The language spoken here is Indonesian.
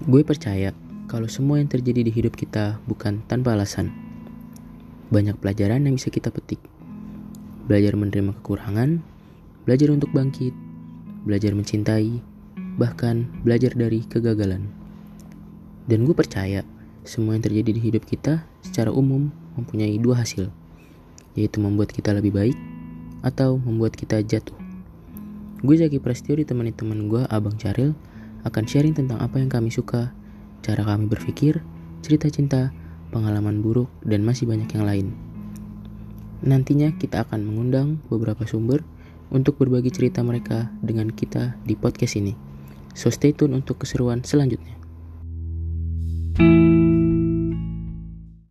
Gue percaya kalau semua yang terjadi di hidup kita bukan tanpa alasan. Banyak pelajaran yang bisa kita petik. Belajar menerima kekurangan, belajar untuk bangkit, belajar mencintai, bahkan belajar dari kegagalan. Dan gue percaya semua yang terjadi di hidup kita secara umum mempunyai dua hasil, yaitu membuat kita lebih baik atau membuat kita jatuh. Gue Zaki Prasetyo ditemani teman gue Abang Caril akan sharing tentang apa yang kami suka, cara kami berpikir, cerita cinta, pengalaman buruk, dan masih banyak yang lain. Nantinya kita akan mengundang beberapa sumber untuk berbagi cerita mereka dengan kita di podcast ini. So stay tune untuk keseruan selanjutnya.